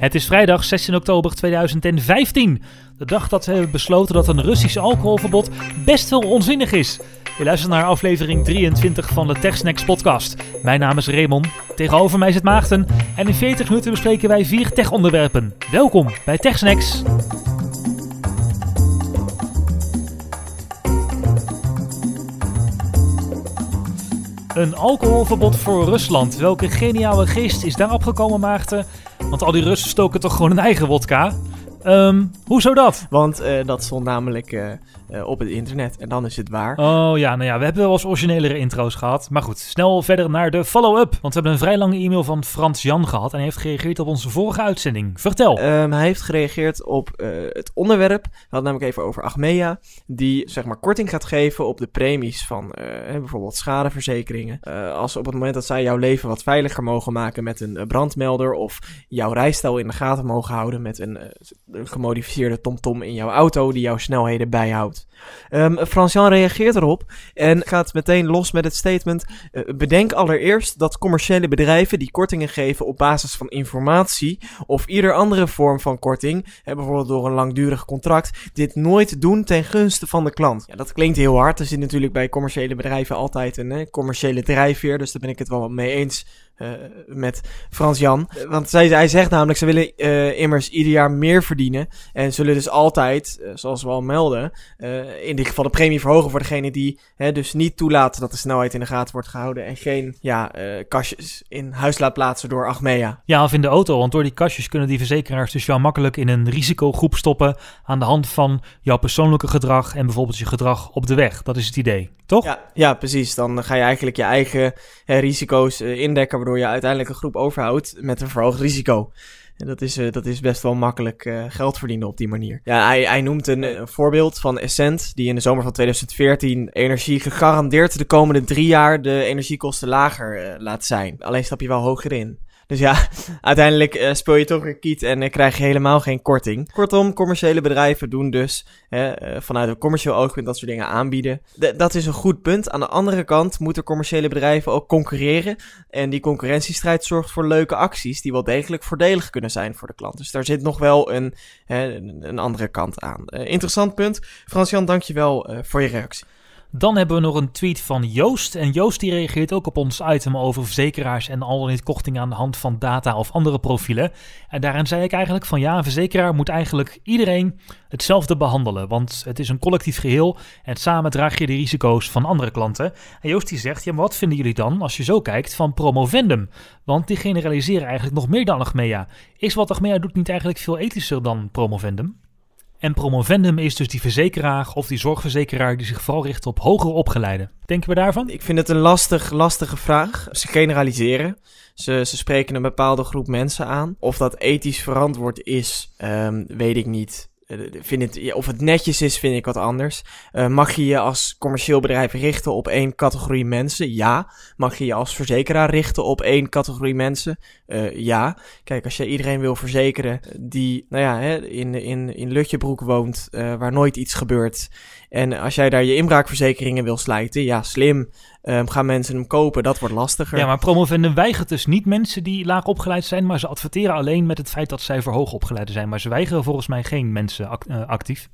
Het is vrijdag 16 oktober 2015. De dag dat we hebben besloten dat een Russisch alcoholverbod best wel onzinnig is. Je luistert naar aflevering 23 van de TechSnacks podcast. Mijn naam is Raymond, tegenover mij zit Maarten en in 40 minuten bespreken wij vier tech-onderwerpen. Welkom bij TechSnacks. Een alcoholverbod voor Rusland. Welke geniale geest is daarop gekomen, Maarten? Want al die Russen stoken toch gewoon een eigen wodka? Ehm, hoezo dat? Want uh, dat stond namelijk uh, uh, op het internet en dan is het waar. Oh ja, nou ja, we hebben wel eens originelere intro's gehad. Maar goed, snel verder naar de follow-up. Want we hebben een vrij lange e-mail van Frans Jan gehad en hij heeft gereageerd op onze vorige uitzending. Vertel. Um, hij heeft gereageerd op het onderwerp. We hadden namelijk even over Achmea, die zeg maar korting gaat geven op de premies van bijvoorbeeld schadeverzekeringen. als op het moment dat zij jouw leven wat veiliger mogen maken met een brandmelder of jouw rijstijl in de gaten mogen houden met een gemodificeerde TomTom in jouw auto die jouw snelheden bijhoudt. Um, Francian reageert erop en gaat meteen los met het statement: uh, bedenk allereerst dat commerciële bedrijven die kortingen geven op basis van informatie of ieder andere vorm van korting, hè, bijvoorbeeld door een langdurig contract, dit nooit doen ten gunste van de klant. Ja, dat klinkt heel hard. Er zit natuurlijk bij commerciële bedrijven altijd een hè, commerciële drijfveer, dus daar ben ik het wel mee eens. Uh, met Frans Jan. Want zij, hij zegt namelijk, ze willen uh, immers ieder jaar meer verdienen. En zullen dus altijd, uh, zoals we al melden, in dit geval de premie verhogen voor degene die hè, dus niet toelaten dat de snelheid in de gaten wordt gehouden. En geen ja, kastjes in huis laat plaatsen door Achmea. Ja, of in de auto. Want door die kastjes kunnen die verzekeraars dus jou makkelijk in een risicogroep stoppen. Aan de hand van jouw persoonlijke gedrag en bijvoorbeeld je gedrag op de weg. Dat is het idee, toch? Ja, ja precies. Dan ga je eigenlijk je eigen risico's indekken, waardoor je uiteindelijk een groep overhoudt met een verhoogd risico. En dat is, uh, dat is best wel makkelijk uh, geld verdienen op die manier. Ja, hij, hij noemt een, een, voorbeeld van Essent, die in de zomer van 2014 energie gegarandeerd de komende drie jaar de energiekosten lager laat zijn. Alleen stap je wel hoger in. Dus ja, uiteindelijk uh, speel je toch een kiet en uh, krijg je helemaal geen korting. Kortom, commerciële bedrijven doen dus uh, vanuit een commercieel oogpunt dat soort dingen aanbieden. Dat is een goed punt. Aan de andere kant moeten commerciële bedrijven ook concurreren. En die concurrentiestrijd zorgt voor leuke acties die wel degelijk voordelig kunnen zijn voor de klant. Dus daar zit nog wel een, een andere kant aan. interessant punt. Frans-Jan, dankjewel voor je reactie. Dan hebben we nog een tweet van Joost. En Joost die reageert ook op ons item over verzekeraars en al dan niet korting aan de hand van data of andere profielen. En daarin zei ik eigenlijk van ja, een verzekeraar moet eigenlijk iedereen hetzelfde behandelen. Want het is een collectief geheel en samen draag je de risico's van andere klanten. En Joost die zegt, ja maar wat vinden jullie dan als je zo kijkt van Promovendum? Want die generaliseren eigenlijk nog meer dan Achmea. Is wat Achmea doet niet eigenlijk veel ethischer dan Promovendum? En Promovendum is dus die verzekeraar of die zorgverzekeraar die zich vooral richt op hoger opgeleiden. Denken we daarvan? Ik vind het een lastig, lastige vraag. Ze generaliseren. Ze, ze spreken een bepaalde groep mensen aan. Of dat ethisch verantwoord is, um, weet ik niet. Vind het, of het netjes is, vind ik wat anders. Uh, mag je je als commercieel bedrijf richten op één categorie mensen? Ja. Mag je je als verzekeraar richten op één categorie mensen? Uh, ja. Kijk, als je iedereen wil verzekeren die, nou ja, hè, in, in, in Lutjebroek woont, waar nooit iets gebeurt. En als jij daar je inbraakverzekeringen wil slijten, ja, slim. Um, gaan mensen hem kopen? Dat wordt lastiger. Ja, maar Promovendum weigert dus niet mensen die laag opgeleid zijn, maar ze adverteren alleen met het feit dat zij voor hoog opgeleide zijn. Maar ze weigeren volgens mij geen mensen uh, actief.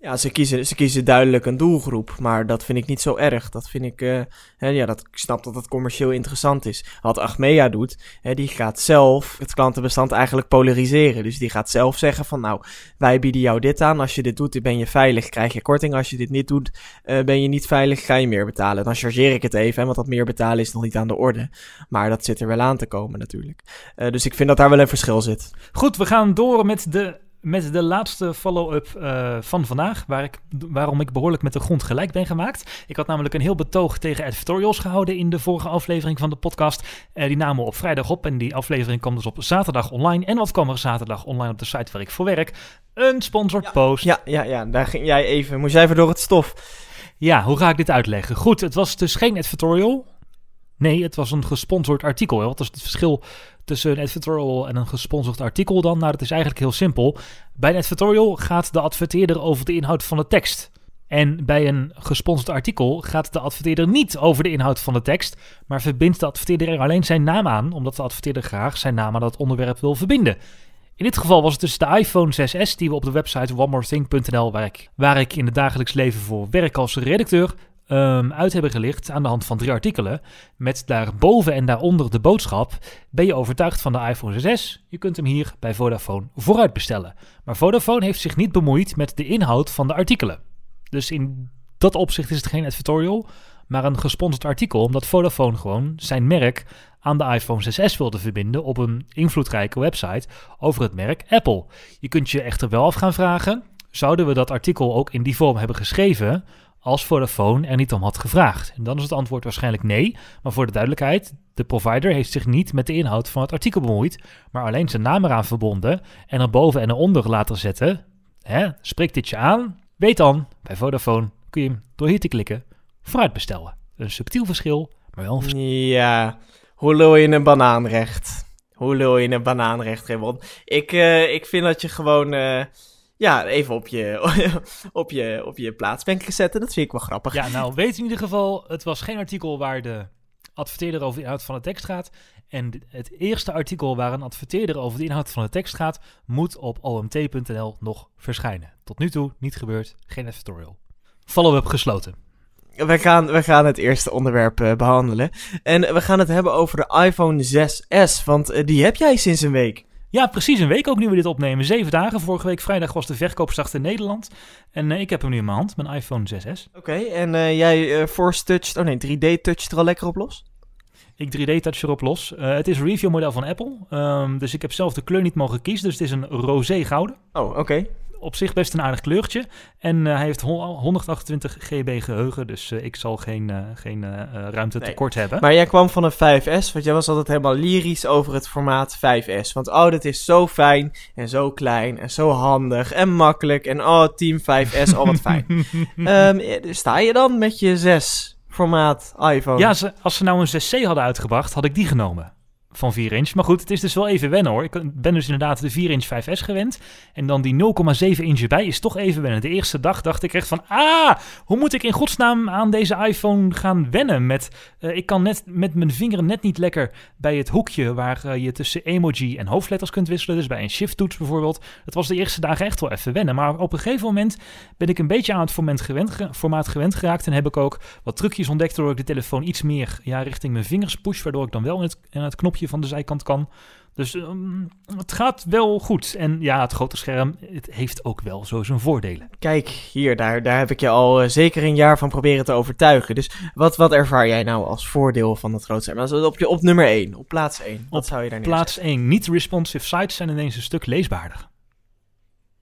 Ja, ze kiezen, ze kiezen duidelijk een doelgroep, maar dat vind ik niet zo erg. Dat vind ik, uh, hè, ja, dat, ik snap dat het commercieel interessant is. Wat Achmea doet, hè, die gaat zelf het klantenbestand eigenlijk polariseren. Dus die gaat zelf zeggen van, nou, wij bieden jou dit aan. Als je dit doet, ben je veilig, krijg je korting. Als je dit niet doet, uh, ben je niet veilig, ga je meer betalen. Dan chargeer ik het even, want dat meer betalen is nog niet aan de orde. Maar dat zit er wel aan te komen natuurlijk. Uh, dus ik vind dat daar wel een verschil zit. Goed, we gaan door met de met de laatste follow-up uh, van vandaag, waar ik, waarom ik behoorlijk met de grond gelijk ben gemaakt. Ik had namelijk een heel betoog tegen advertorials gehouden in de vorige aflevering van de podcast. Uh, die namen op vrijdag op en die aflevering kwam dus op zaterdag online. En wat kwam er zaterdag online op de site waar ik voor werk? Een sponsored ja, post. Ja, ja, ja, daar ging jij even, moest jij even door het stof. Ja, hoe ga ik dit uitleggen? Goed, het was dus geen advertorial. Nee, het was een gesponsord artikel. Wat is het verschil tussen een advertorial en een gesponsord artikel dan? Nou, dat is eigenlijk heel simpel. Bij een advertorial gaat de adverteerder over de inhoud van de tekst. En bij een gesponsord artikel gaat de adverteerder niet over de inhoud van de tekst, maar verbindt de adverteerder er alleen zijn naam aan, omdat de adverteerder graag zijn naam aan dat onderwerp wil verbinden. In dit geval was het dus de iPhone 6S die we op de website onemorething.nl, waar ik, waar ik in het dagelijks leven voor werk als redacteur, um, uit hebben gelicht aan de hand van drie artikelen. Met daarboven en daaronder de boodschap: Ben je overtuigd van de iPhone 6? Je kunt hem hier bij Vodafone vooruit bestellen. Maar Vodafone heeft zich niet bemoeid met de inhoud van de artikelen. Dus in dat opzicht is het geen editorial, maar een gesponsord artikel, omdat Vodafone gewoon zijn merk aan de iPhone 6S wilde verbinden op een invloedrijke website over het merk Apple. Je kunt je echter wel af gaan vragen: zouden we dat artikel ook in die vorm hebben geschreven als Vodafone er niet om had gevraagd? En dan is het antwoord waarschijnlijk nee. Maar voor de duidelijkheid, de provider heeft zich niet met de inhoud van het artikel bemoeid, maar alleen zijn naam eraan verbonden en erboven en eronder laten zetten. Hè, spreekt dit je aan? Weet dan, bij Vodafone kun je hem door hier te klikken vooruit bestellen. Een subtiel verschil, maar wel een verschil. Ja, hoe lul je een banaanrecht? Hoe lul je een banaanrecht, Raymond? Ik, uh, ik vind dat je gewoon... Uh, ja, even op je, op, je, op je plaats bent zetten. Dat vind ik wel grappig. Ja, nou, weet in ieder geval, het was geen artikel waar de adverteerder over de inhoud van de tekst gaat. En het eerste artikel waar een adverteerder over de inhoud van de tekst gaat, moet op omt.nl nog verschijnen. Tot nu toe niet gebeurd, geen editorial. Follow-up gesloten. We gaan, we gaan het eerste onderwerp uh, behandelen. En we gaan het hebben over de iPhone 6S, want uh, die heb jij sinds een week. Ja, precies een week ook nu we dit opnemen. Zeven dagen. Vorige week vrijdag was de verkoopstart in Nederland. En uh, ik heb hem nu in mijn hand, mijn iPhone 6S. Oké, okay, en jij Force Touch, oh nee, 3D Touch er al lekker op los? Ik 3D-touch erop los. Het is een review model van Apple. Um, dus ik heb zelf de kleur niet mogen kiezen. Dus het is een rosé gouden. Oh, oké. Okay. Op zich best een aardig kleurtje. En uh, hij heeft 128 GB geheugen. Dus uh, ik zal geen, geen ruimte nee. tekort hebben. Maar jij kwam van een 5S. Want jij was altijd helemaal lyrisch over het formaat 5S. Want oh, dit is zo fijn. En zo klein. En zo handig. En makkelijk. En oh, Team 5S. Oh, wat fijn. um, sta je dan met je 6? formaat iPhone. Ja, ze, als ze nou een 6C hadden uitgebracht, had ik die genomen van 4 inch. Maar goed, het is dus wel even wennen hoor. Ik ben dus inderdaad de 4 inch 5S gewend. En dan die 0,7 inch erbij is toch even wennen. De eerste dag dacht ik echt van, ah, hoe moet ik in godsnaam aan deze iPhone gaan wennen? Met, uh, ik kan net met mijn vinger net niet lekker bij het hoekje waar uh, je tussen emoji en hoofdletters kunt wisselen. Dus bij een shift toets bijvoorbeeld. Dat was de eerste dagen echt wel even wennen. Maar op een gegeven moment ben ik een beetje aan het formaat gewend, formaat gewend geraakt. En heb ik ook wat trucjes ontdekt waardoor ik de telefoon iets meer ja, richting mijn vingers push. Waardoor ik dan wel in het, in het knopje van de zijkant kan. Dus um, het gaat wel goed. En ja, het grote scherm, het heeft ook wel zo zijn voordelen. Kijk, hier, daar, daar heb ik je al uh, zeker een jaar van proberen te overtuigen. Dus wat, wat ervaar jij nou als voordeel van het grote scherm? Als op, je, op nummer 1, op plaats 1, wat zou je daar Plaats 1, niet responsive sites zijn ineens een stuk leesbaarder.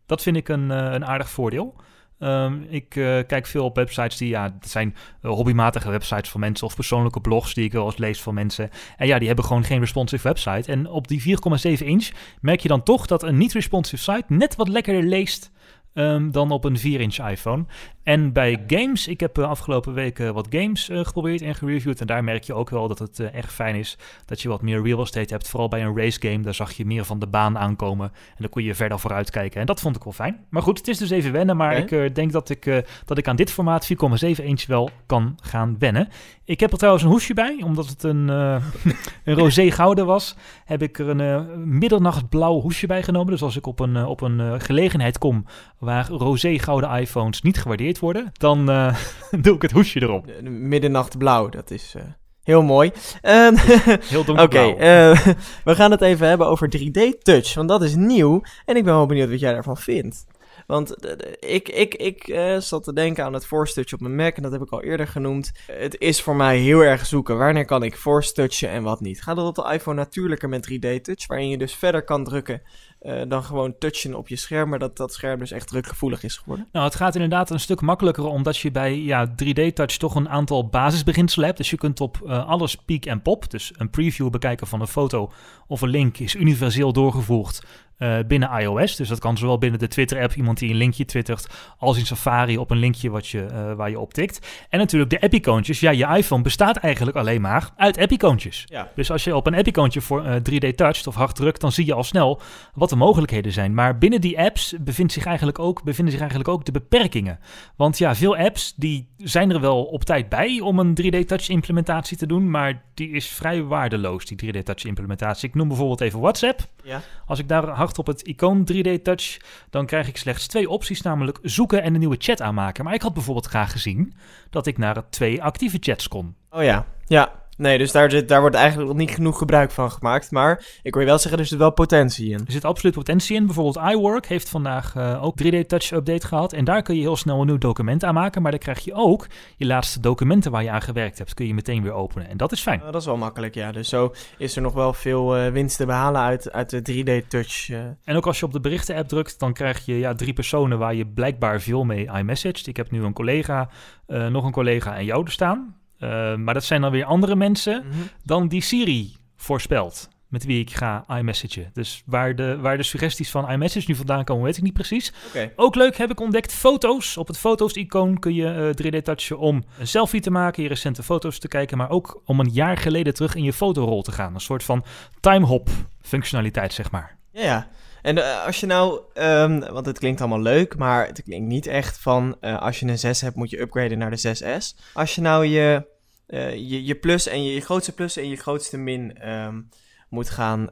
Dat vind ik een, uh, een aardig voordeel. Um, ik uh, kijk veel op websites die, ja, het zijn uh, hobbymatige websites van mensen of persoonlijke blogs die ik wel eens lees van mensen. En ja, die hebben gewoon geen responsive website. En op die 4,7 inch merk je dan toch dat een niet-responsive site net wat lekkerder leest um, dan op een 4-inch iPhone. En bij games, ik heb de uh, afgelopen weken wat games uh, geprobeerd en gereviewd. En daar merk je ook wel dat het uh, echt fijn is dat je wat meer real estate hebt. Vooral bij een race game, daar zag je meer van de baan aankomen. En dan kon je verder vooruit kijken. En dat vond ik wel fijn. Maar goed, het is dus even wennen. Maar okay. ik denk dat ik, dat ik aan dit formaat 4,7 inch wel kan gaan wennen. Ik heb er trouwens een hoesje bij, omdat het een, een roze gouden was. Heb ik er een middernachtblauw hoesje bij genomen. Dus als ik op een, op een gelegenheid kom waar roze gouden iPhones niet gewaardeerd worden, dan uh, doe ik het hoesje erop. Middernacht blauw, dat is uh, heel mooi. Uh, heel donkerblauw. Oké, okay, eh, we gaan het even hebben over 3D Touch, want dat is nieuw. En ik ben wel benieuwd wat jij daarvan vindt. Want ik, ik, ik uh, zat te denken aan het force touch op mijn Mac en dat heb ik al eerder genoemd. Het is voor mij heel erg zoeken. Wanneer kan ik force touchen en wat niet? Gaat dat op de iPhone natuurlijker met 3D touch, waarin je dus verder kan drukken uh, dan gewoon touchen op je scherm, maar dat dat scherm dus echt drukgevoelig is geworden. Nou, het gaat inderdaad een stuk makkelijker omdat je bij ja, 3D-touch toch een aantal basisbeginselen hebt. Dus je kunt op uh, alles peek en pop, dus een preview bekijken van een foto of een link is universeel doorgevoegd eh, binnen iOS. Dus dat kan zowel binnen de Twitter-app, iemand die een linkje twittert, als in Safari op een linkje wat je, eh, waar je op tikt. En natuurlijk de app-icoontjes. Ja, je iPhone bestaat eigenlijk alleen maar uit app-icoontjes. Ja. Dus als je op een app-icoontje voor eh, 3D toucht of hard drukt, dan zie je al snel wat de mogelijkheden zijn. Maar binnen die apps bevindt zich eigenlijk ook, bevinden zich eigenlijk ook de beperkingen. Want ja, veel apps die zijn er wel op tijd bij om een 3D-touch implementatie te doen, maar die is vrij waardeloos, die 3D-touch implementatie. Ik noem bijvoorbeeld even WhatsApp. Ja. Als ik daar op het icoon 3D-touch, dan krijg ik slechts twee opties, namelijk zoeken en een nieuwe chat aanmaken. Maar ik had bijvoorbeeld graag gezien dat ik naar twee actieve chats kon. Oh ja, ja. Nee, dus daar, zit, daar wordt eigenlijk nog niet genoeg gebruik van gemaakt. Maar ik wil je wel zeggen, er zit wel potentie in. Er zit absoluut potentie in. Bijvoorbeeld iWork heeft vandaag eh, ook 3D-touch update gehad. En daar kun je heel snel een nieuw document aanmaken. Maar dan krijg je ook je laatste documenten waar je aan gewerkt hebt, kun je meteen weer openen. En dat is fijn. Nou, dat is wel makkelijk, ja. Dus zo is er nog wel veel eh, winst te behalen uit, uit de 3D-touch. eh. En ook als je op de berichten-app drukt, dan krijg je ja, drie personen waar je blijkbaar veel mee iMessaged. Ik heb nu een collega, nog een collega en jou er staan. Eh, maar dat zijn dan weer andere mensen Mhm. dan die Siri voorspelt. Met wie ik ga iMessagen. Dus waar de, waar de suggesties van iMessage nu vandaan komen, weet ik niet precies. Ook leuk heb ik ontdekt foto's. Op het foto's-icoon kun je eh, 3D-touchen om een selfie te maken, je recente foto's te kijken, maar ook om een jaar geleden terug in je fotorol te gaan. Een soort van timehop functionaliteit, zeg maar. Ja, ja. En eh, als je nou, ehm, want het klinkt allemaal leuk, maar het klinkt niet echt van eh, als je een 6 hebt, moet je upgraden naar de 6S. Als je nou je, eh, je, je plus en je, grootste plus en je grootste min ehm, moet gaan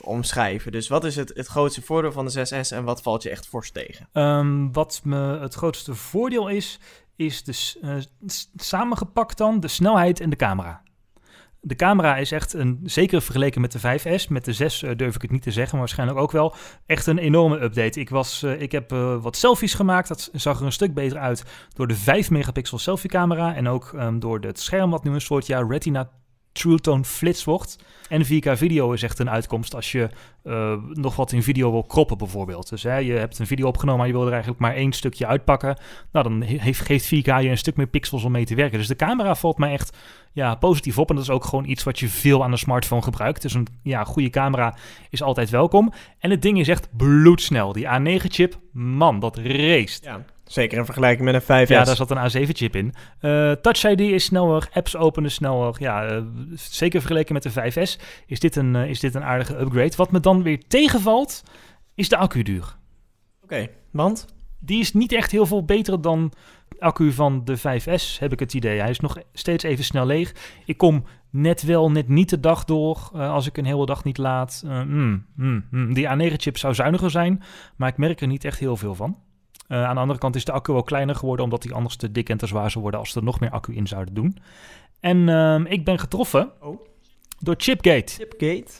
omschrijven. Dus wat is het, het grootste voordeel van de 6S en wat valt je echt fors tegen? Ehm, wat me het grootste voordeel is, is dus samengepakt dan de snelheid en de camera. De camera is echt, een, zeker vergeleken met de 5S, met de 6 eh, durf ik het niet te zeggen, maar waarschijnlijk ook wel, echt een enorme update. Ik, was, eh, ik heb eh, wat selfies gemaakt, dat zag er een stuk beter uit door de 5 megapixel selfie camera en ook ehm, door het scherm wat nu een soort ja, retina True Tone flits wordt. En 4K video is echt een uitkomst als je eh, nog wat in video wil kroppen bijvoorbeeld. Dus hè, je hebt een video opgenomen, maar je wil er eigenlijk maar één stukje uitpakken. Nou, dan he- heeft, geeft 4K je een stuk meer pixels om mee te werken. Dus de camera valt mij echt ja, positief op. En dat is ook gewoon iets wat je veel aan de smartphone gebruikt. Dus een ja, goede camera is altijd welkom. En het ding is echt bloedsnel. Die A9-chip, man, dat race. Ja, zeker in vergelijking met een 5S. Ja, daar zat een A7-chip in. Eh, Touch ID is sneller, apps openen sneller. Ja, eh, zeker vergeleken met de 5S is dit, een, eh, is dit een aardige upgrade. Wat me dan weer tegenvalt, is de accuduur. Oké, want? Die is niet echt heel veel beter dan de accu van de 5S, heb ik het idee. Hij is nog steeds even snel leeg. Ik kom net wel, net niet de dag door als ik een hele dag niet laat. Eh, mm, mm, mm. Die A9-chip zou zuiniger zijn, maar ik merk er niet echt heel veel van. Eh, aan de andere kant is de accu wel kleiner geworden, omdat die anders te dik en te zwaar zou worden als ze er nog meer accu in zouden doen. En ehm, ik ben getroffen Oh. door Chipgate. Chipgate.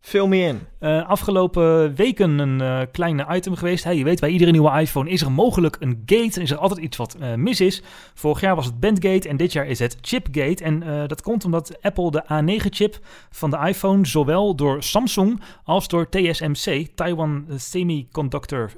Vul me in. Eh, afgelopen weken een eh, kleine item geweest. Hey, je weet, bij iedere nieuwe iPhone is er mogelijk een gate. En is er altijd iets wat mis is. Vorig jaar was het Bandgate en dit jaar is het Chipgate. En dat komt omdat Apple de A9-chip van de iPhone zowel door Samsung als door TSMC, Taiwan Semiconductor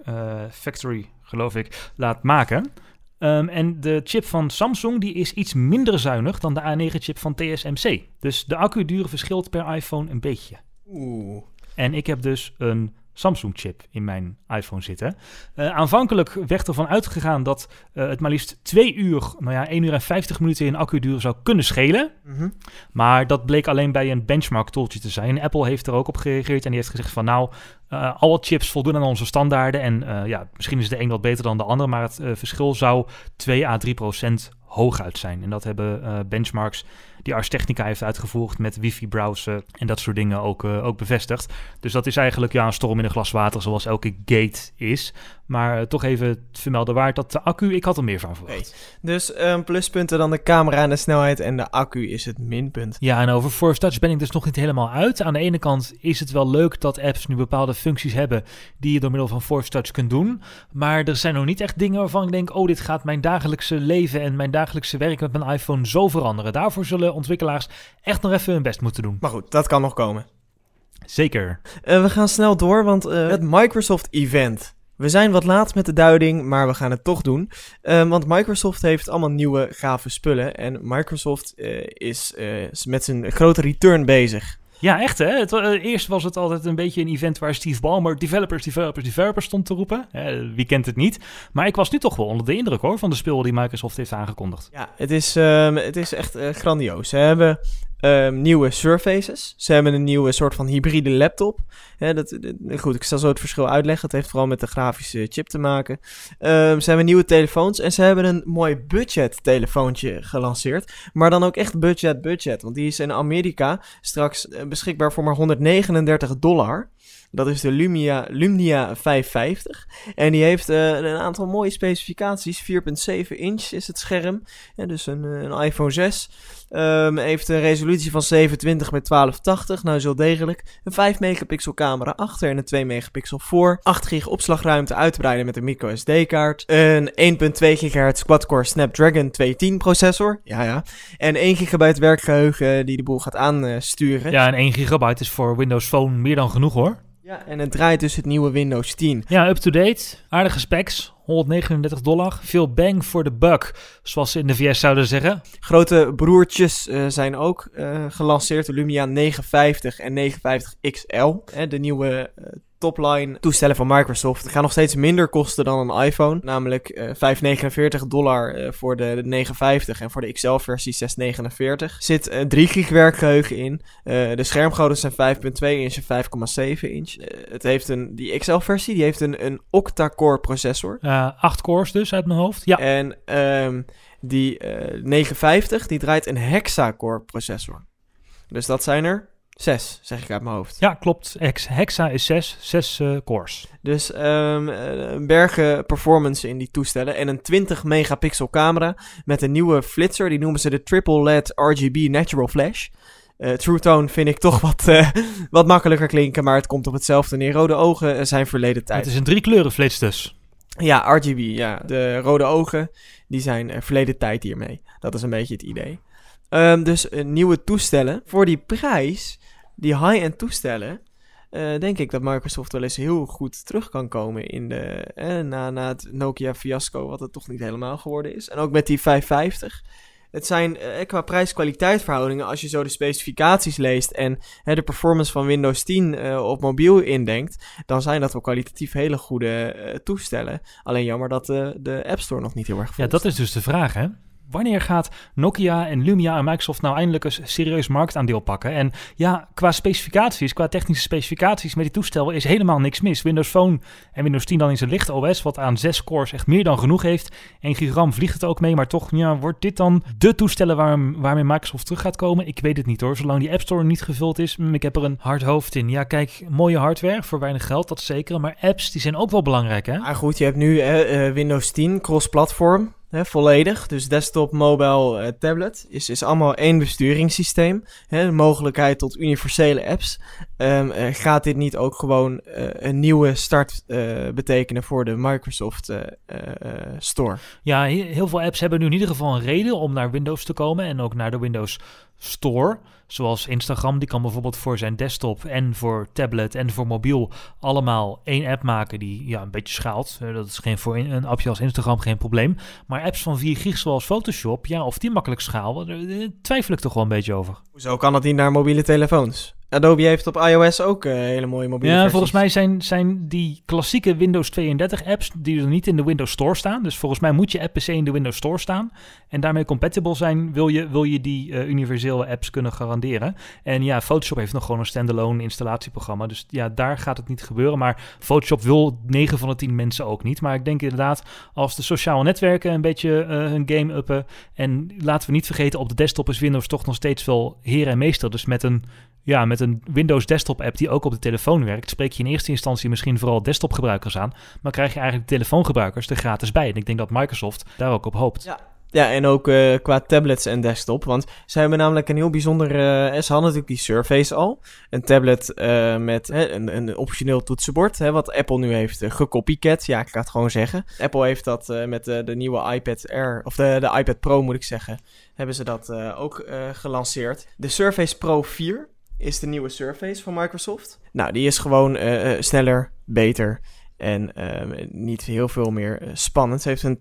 Factory, geloof ik, laat maken. Ehm, en de chip van Samsung die is iets minder zuinig dan de A9-chip van TSMC. Dus de accuduur verschilt per iPhone een beetje. Oeh. En ik heb dus een Samsung-chip in mijn iPhone zitten. Eh, aanvankelijk werd ervan uitgegaan dat eh, het maar liefst 2 uur, nou ja, 1 uur en 50 minuten in accuduur zou kunnen schelen. Mhm. Maar dat bleek alleen bij een benchmark tooltje te zijn. Apple heeft er ook op gereageerd en die heeft gezegd van nou, eh, alle chips voldoen aan onze standaarden. En ja, misschien is de een wat beter dan de ander, maar het verschil zou 2 à 3 procent hooguit zijn. En dat hebben benchmarks die Ars Technica heeft uitgevoerd met wifi browsen en dat soort dingen ook, eh, ook bevestigd. Dus dat is eigenlijk ja, een storm in een glas water zoals elke gate is. Maar eh, toch even het vermelden waard dat de accu, ik had er meer van verwacht. Dus ehm, pluspunten dan de camera en de snelheid en de accu is het minpunt. Ja, en over Force Touch ben ik dus nog niet helemaal uit. Aan de ene kant is het wel leuk dat apps nu bepaalde functies hebben die je door middel van Force Touch kunt doen. Maar er zijn nog niet echt dingen waarvan ik denk, oh, dit gaat mijn dagelijkse leven en mijn dagelijkse werk met mijn iPhone zo veranderen. Daarvoor zullen ontwikkelaars echt nog even hun best moeten doen. Maar goed, dat kan nog komen. Zeker. Eh, we gaan snel door, want eh, het Microsoft Event. We zijn wat laat met de duiding, maar we gaan het toch doen. Eh, want Microsoft heeft allemaal nieuwe gave spullen. En Microsoft eh, is eh, met zijn grote return bezig. Ja, echt hè. Het, uh, eerst was het altijd een beetje een event waar Steve Ballmer developers, developers, developers stond te roepen. wie kent het niet? Maar ik was nu toch wel onder de indruk hoor van de speel die Microsoft heeft aangekondigd. Ja, het is, um, het is echt uh, grandioos. Ze hebben um, nieuwe Surfaces. Ze hebben een nieuwe soort van hybride laptop. dat, goed, ik zal zo het verschil uitleggen. Het heeft vooral met de grafische chip te maken. Um, ze hebben nieuwe telefoons en ze hebben een mooi budget telefoontje gelanceerd. Maar dan ook echt budget budget. Want die is in Amerika straks eh, beschikbaar voor maar 139 dollar. Dat is de Lumia, Lumnia 550. En die heeft uh, een aantal mooie specificaties. 4,7 inch is het scherm. Dus een, eh, een iPhone 6. Um, heeft een resolutie van 27 met 1280. Nou, zo degelijk. Een 5 megapixel camera achter en een 2 megapixel voor. 8 gig opslagruimte uitbreiden met een micro SD kaart. Een 1.2 GHz quad-core Snapdragon 210 processor. Ja, ja. En 1 gigabyte werkgeheugen die de boel gaat aansturen. Ja, en 1 gigabyte is voor Windows Phone meer dan genoeg hoor. Ja, en het draait dus het nieuwe Windows 10. Ja, up-to-date. Aardige specs. 139 dollar. Veel bang voor de buck, zoals ze in de VS zouden zeggen. Grote broertjes uh, zijn ook uh, gelanceerd. De Lumia 950 en 950 XL. de nieuwe uh, topline toestellen van Microsoft gaan nog steeds minder kosten dan een iPhone. Namelijk uh, 5,49 dollar uh, voor de, de 950 en voor de XL-versie 6,49. Zit uh, 3 gig werkgeheugen in. Uh, de schermgrootte zijn 5,2 inch en 5,7 inch. het heeft een, die XL-versie die heeft een, een octa-core processor. 8 cores dus uit mijn hoofd. Ja. En um, die 950 die draait een hexa-core processor. Dus dat zijn er Zes, zeg ik uit mijn hoofd. Ja, klopt. Hexa is zes, zes uh, cores. Dus um, een bergen performance in die toestellen. En een 20 megapixel camera met een nieuwe flitser. Die noemen ze de Triple LED RGB Natural Flash. Uh, True Tone vind ik toch wat, uh, wat makkelijker klinken, maar het komt op hetzelfde neer. Rode ogen zijn verleden tijd. Het is een drie kleuren flits dus. Ja, RGB, ja. De rode ogen, die zijn verleden tijd hiermee. Dat is een beetje het idee. Um, dus nieuwe toestellen. Voor die prijs die high-end toestellen, uh, denk ik dat Microsoft wel eens heel goed terug kan komen in de, eh, na, na het Nokia fiasco, wat het toch niet helemaal geworden is. En ook met die 550. Het zijn eh, qua prijs-kwaliteit verhoudingen, als je zo de specificaties leest en hè, de performance van Windows 10 uh, op mobiel indenkt, dan zijn dat wel kwalitatief hele goede uh, toestellen. Alleen jammer dat de App Store nog niet heel erg vol Ja, dat is dus de vraag, hè? Wanneer gaat Nokia en Lumia en Microsoft nou eindelijk een serieus marktaandeel pakken? En ja, qua specificaties, qua technische specificaties met die toestel is helemaal niks mis. Windows Phone en Windows 10 dan in zijn licht OS, wat aan 6 cores echt meer dan genoeg heeft. En gigram vliegt het ook mee, maar toch, ja, wordt dit dan de toestellen waar, waarmee Microsoft terug gaat komen? Ik weet het niet hoor, zolang die App Store niet gevuld is. Mm, ik heb er een hard hoofd in. Ja, kijk, mooie hardware voor weinig geld, dat zeker. Maar apps, die zijn ook wel belangrijk, hè? Maar goed, je hebt nu uh, Windows 10 cross-platform volledig. Dus desktop, mobile, uh, tablet. Is, is allemaal één besturingssysteem. De mogelijkheid tot universele apps. Um, uh, gaat dit niet ook gewoon uh, een nieuwe start betekenen voor de Microsoft Store? Ja, heel veel apps hebben nu in ieder geval een reden om naar Windows te komen. En ook naar de Windows Store. Zoals Instagram, die kan bijvoorbeeld voor zijn desktop en voor tablet en voor mobiel allemaal één app maken die ja, een beetje schaalt. dat is geen voor een appje als Instagram geen probleem. Maar apps van 4 gig zoals Photoshop, ja, of die makkelijk schalen, daar twijfel ik toch wel een beetje over. Hoezo kan dat niet naar mobiele telefoons? Adobe heeft op iOS ook uh, hele mooie mobiele Ja, versies. volgens mij zijn, zijn die klassieke Windows 32 apps die er niet in de Windows Store staan. Dus volgens mij moet je app PC in de Windows Store staan. En daarmee compatible zijn, wil je, wil je die uh, universele apps kunnen garanderen. En ja, Photoshop heeft nog gewoon een standalone installatieprogramma. Dus ja, daar gaat het niet gebeuren. Maar Photoshop wil 9 van de 10 mensen ook niet. Maar ik denk inderdaad, als de sociale netwerken een beetje uh, hun game uppen. En laten we niet vergeten, op de desktop is Windows toch nog steeds wel heer en meester. Dus met een ja, met een Windows desktop app die ook op de telefoon werkt, spreek je in eerste instantie misschien vooral desktop gebruikers aan, maar krijg je eigenlijk de telefoongebruikers er gratis bij. En ik denk dat Microsoft daar ook op hoopt. Ja. Ja, en ook uh, qua tablets en desktop. Want zij hebben namelijk een heel bijzonder... Uh, ze hadden natuurlijk die Surface al. Een tablet uh, met hè, een, een optioneel toetsenbord. Hè, wat Apple nu heeft gecopycat. Ja, ik ga het gewoon zeggen. Apple heeft dat met de, de nieuwe iPad Air... Of de, de iPad Pro moet ik zeggen. Hebben ze dat ook gelanceerd. De Surface Pro 4 is de nieuwe Surface van Microsoft. Nou, die is gewoon uh, sneller, beter En ehm, niet heel veel meer uh, spannend. Ze heeft een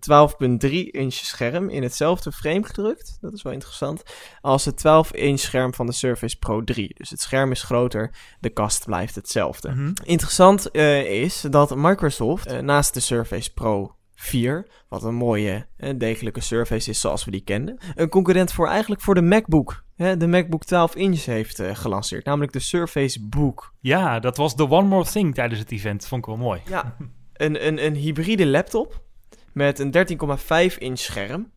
12,3 inch scherm in hetzelfde frame gedrukt. Dat is wel interessant. Als het 12 inch scherm van de Surface Pro 3. Dus het scherm is groter, de kast blijft hetzelfde. Mhm. Interessant uh, is dat Microsoft uh, naast de Surface Pro 4, wat een mooie en degelijke Surface is zoals we die kenden, een concurrent voor eigenlijk voor de MacBook. De MacBook 12 inch heeft uh, gelanceerd, namelijk de Surface Book. Ja, dat was de One More Thing tijdens het event. Vond ik wel mooi. Ja, een, een, een hybride laptop met een 13,5 inch scherm.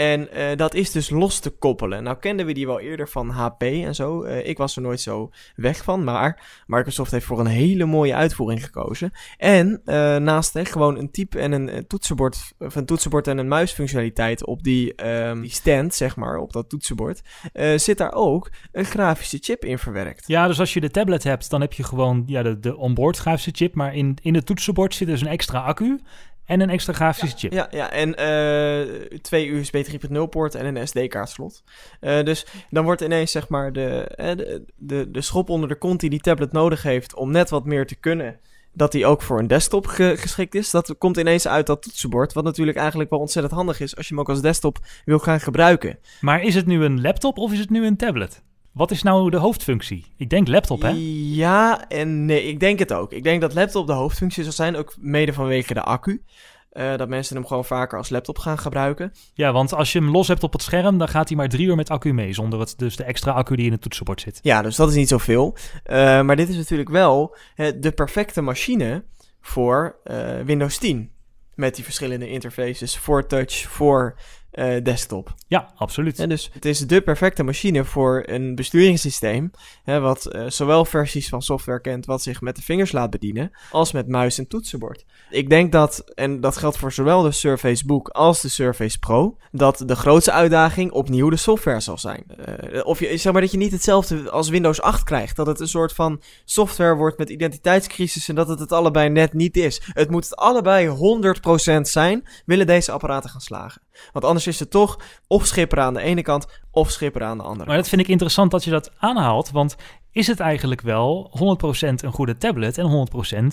En uh, dat is dus los te koppelen. Nou kenden we die wel eerder van HP en zo. Uh, ik was er nooit zo weg van. Maar Microsoft heeft voor een hele mooie uitvoering gekozen. En uh, naast hè, gewoon een type en een toetsenbord, of een toetsenbord en een muisfunctionaliteit op die, um, die stand, zeg maar, op dat toetsenbord, zit daar ook een grafische chip in verwerkt. Ja, dus als je de tablet hebt, dan heb je gewoon ja, de, de onboard grafische chip. Maar in, in het toetsenbord zit dus een extra accu. En een extra grafische chip. Ja, ja en uh, twee USB 3.0 poort en een SD-kaartslot. Uh, dus dan wordt ineens zeg maar de, de, de, de schop onder de kont die die tablet nodig heeft om net wat meer te kunnen. Dat die ook voor een desktop ge geschikt is. Dat komt ineens uit dat toetsenbord. Wat natuurlijk eigenlijk wel ontzettend handig is als je hem ook als desktop wil gaan gebruiken. Maar is het nu een laptop of is het nu een tablet? Wat is nou de hoofdfunctie? Ik denk laptop, hè? Ja en nee, ik denk het ook. Ik denk dat laptop de hoofdfunctie zal zijn, ook mede vanwege de accu. Uh, dat mensen hem gewoon vaker als laptop gaan gebruiken. Ja, want als je hem los hebt op het scherm, dan gaat hij maar drie uur met accu mee. Zonder het, dus de extra accu die in het toetsenbord zit. Ja, dus dat is niet zoveel. Uh, maar dit is natuurlijk wel de perfecte machine voor Windows 10. Met die verschillende interfaces voor touch, voor uh, desktop. Ja, absoluut. En dus het is de perfecte machine voor een besturingssysteem, hè, wat uh, zowel versies van software kent wat zich met de vingers laat bedienen, als met muis en toetsenbord. Ik denk dat, en dat geldt voor zowel de Surface Book als de Surface Pro, dat de grootste uitdaging opnieuw de software zal zijn. Uh, of je, zeg maar dat je niet hetzelfde als Windows 8 krijgt, dat het een soort van software wordt met identiteitscrisis en dat het het allebei net niet is. Het moet het allebei 100% zijn, willen deze apparaten gaan slagen. Want anders is het toch of schipper aan de ene kant of schipper aan de andere. Maar dat vind ik interessant dat je dat aanhaalt. Want is het eigenlijk wel 100% een goede tablet en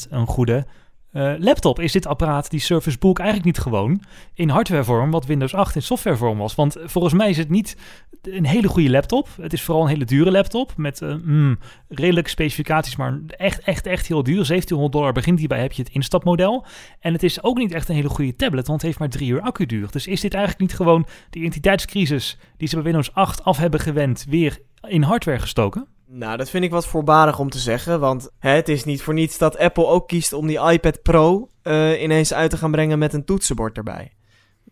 100% een goede uh, laptop? Is dit apparaat, die Surface Book, eigenlijk niet gewoon in hardwarevorm wat Windows 8 in softwarevorm was? Want volgens mij is het niet een hele goede laptop. Het is vooral een hele dure laptop met uh, mm, redelijke specificaties, maar echt, echt, echt heel duur. 1700 dollar begint hierbij, heb je het instapmodel. En het is ook niet echt een hele goede tablet, want het heeft maar drie uur accuduur. Dus is dit eigenlijk niet gewoon de identiteitscrisis die ze bij Windows 8 af hebben gewend, weer in hardware gestoken? Nou, dat vind ik wat voorbarig om te zeggen, want hè, het is niet voor niets dat Apple ook kiest om die iPad Pro uh, ineens uit te gaan brengen met een toetsenbord erbij.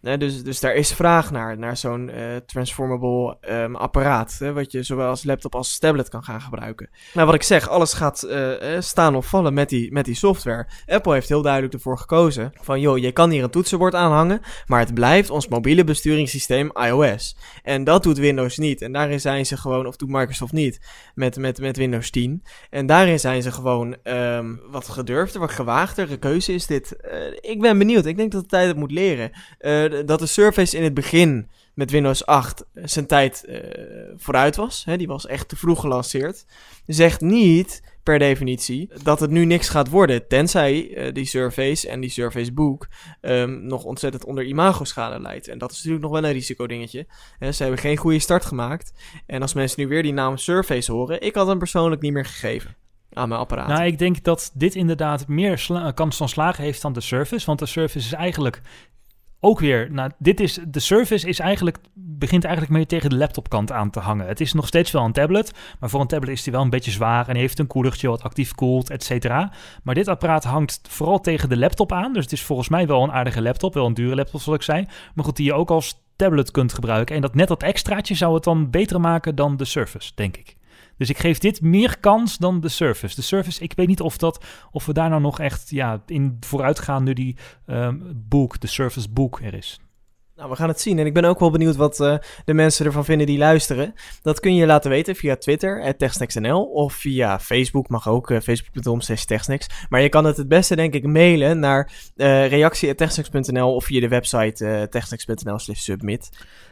Dus, dus daar is vraag naar, naar zo'n uh, transformable um, apparaat. Hè, wat je zowel als laptop als tablet kan gaan gebruiken. Nou, wat ik zeg, alles gaat uh, staan of vallen met die, met die software. Apple heeft heel duidelijk ervoor gekozen van, joh, je kan hier een toetsenbord aanhangen, maar het blijft ons mobiele besturingssysteem iOS. En dat doet Windows niet. En daarin zijn ze gewoon, of doet Microsoft niet, met, met, met Windows 10. En daarin zijn ze gewoon um, wat gedurfder, wat gewaagder. keuze is dit. Ik ben benieuwd. Ik denk dat de tijd het moet leren. Dat de Surface in het begin met Windows 8 zijn tijd uh, vooruit was. Hè, die was echt te vroeg gelanceerd. Zegt niet per definitie dat het nu niks gaat worden. Tenzij uh, die Surface en die Surface Book um, nog ontzettend onder imago-schade leidt. En dat is natuurlijk nog wel een risicodingetje. Hè, ze hebben geen goede start gemaakt. En als mensen nu weer die naam Surface horen, ik had hem persoonlijk niet meer gegeven aan mijn apparaat. Nou, ik denk dat dit inderdaad meer kans van slagen heeft dan de Surface. Want de Surface is eigenlijk ook weer, nou, dit is, de Surface is eigenlijk, begint eigenlijk meer tegen de laptopkant aan te hangen. Het is nog steeds wel een tablet, maar voor een tablet is die wel een beetje zwaar en heeft een koelertje wat actief koelt, et cetera. Maar dit apparaat hangt vooral tegen de laptop aan, dus het is volgens mij wel een aardige laptop, wel een dure laptop zoals ik zei, maar goed, die je ook als tablet kunt gebruiken. En dat net dat extraatje zou het dan beter maken dan de Surface, denk ik. Dus ik geef dit meer kans dan de Surface. De Surface, ik weet niet of, dat, of we daar nou nog echt ja, in vooruit gaan nu die um, boek, de Surface Book er is. Nou, we gaan het zien. En ik ben ook wel benieuwd wat uh, de mensen ervan vinden die luisteren. Dat kun je laten weten via Twitter, TechSnacksNL. Of via Facebook, mag ook, uh, facebook.com. Maar je kan het het beste, denk ik, mailen naar uh, of via de website uh, slash submit.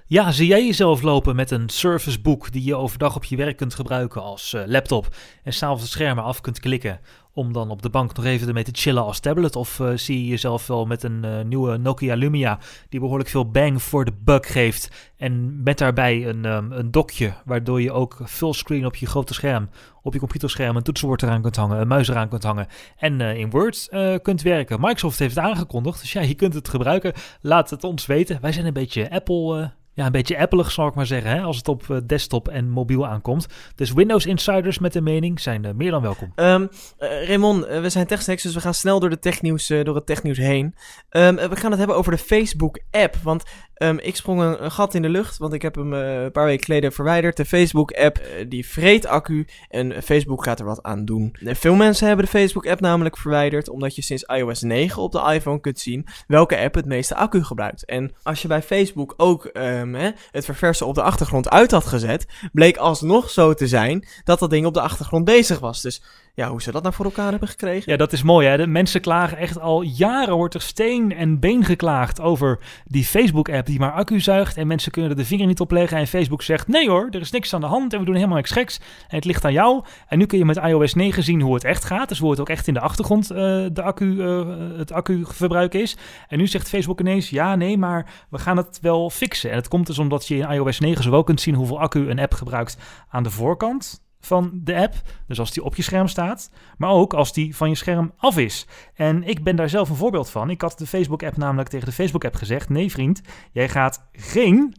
Ja, zie jij jezelf lopen met een serviceboek die je overdag op je werk kunt gebruiken als laptop en s'avonds de schermen af kunt klikken om dan op de bank nog even ermee te chillen als tablet? Of uh, zie je jezelf wel met een uh, nieuwe Nokia Lumia die behoorlijk veel bang voor de buck geeft en met daarbij een, um, een dokje waardoor je ook fullscreen op je grote scherm, op je computerscherm een toetsenbord eraan kunt hangen, een muis eraan kunt hangen en uh, in Word kunt werken. Microsoft heeft het aangekondigd, dus ja, je kunt het gebruiken. Laat het ons weten. Wij zijn een beetje Apple ja, een beetje appelig zal ik maar zeggen, hè, als het op uh, desktop en mobiel aankomt. Dus Windows Insiders met een mening zijn uh, meer dan welkom. Um, Raymond, we zijn TechSnacks, dus we gaan snel door, de technieuws, door het technieuws heen. Um, we gaan het hebben over de Facebook-app, want um, ik sprong een, gat in de lucht, want ik heb hem een paar weken geleden verwijderd. De Facebook-app, die vreet accu en Facebook gaat er wat aan doen. veel mensen hebben de Facebook-app namelijk verwijderd, omdat je sinds iOS 9 op de iPhone kunt zien welke app het meeste accu gebruikt. En als je bij Facebook ook hè, het verversen op de achtergrond uit had gezet, bleek alsnog zo te zijn dat dat ding op de achtergrond bezig was. Dus ja, hoe ze dat nou voor elkaar hebben gekregen. Ja, dat is mooi hè. De mensen klagen echt al jaren, wordt er steen en been geklaagd over die Facebook-app die maar accu zuigt. En mensen kunnen er de vinger niet op leggen. En Facebook zegt, nee hoor, er is niks aan de hand en we doen helemaal niks geks. En het ligt aan jou. En nu kun je met iOS 9 zien hoe het echt gaat. Dus hoe het ook echt in de achtergrond uh, de accu, uh, het accuverbruik is. En nu zegt Facebook ineens, ja nee, maar we gaan het wel fixen. En het komt dus omdat je in iOS 9 zowel kunt zien hoeveel accu een app gebruikt aan de voorkant van de app. Dus als die op je scherm staat, maar ook als die van je scherm af is. En ik ben daar zelf een voorbeeld van. Ik had de Facebook-app namelijk tegen de Facebook-app gezegd: nee, vriend, jij gaat geen.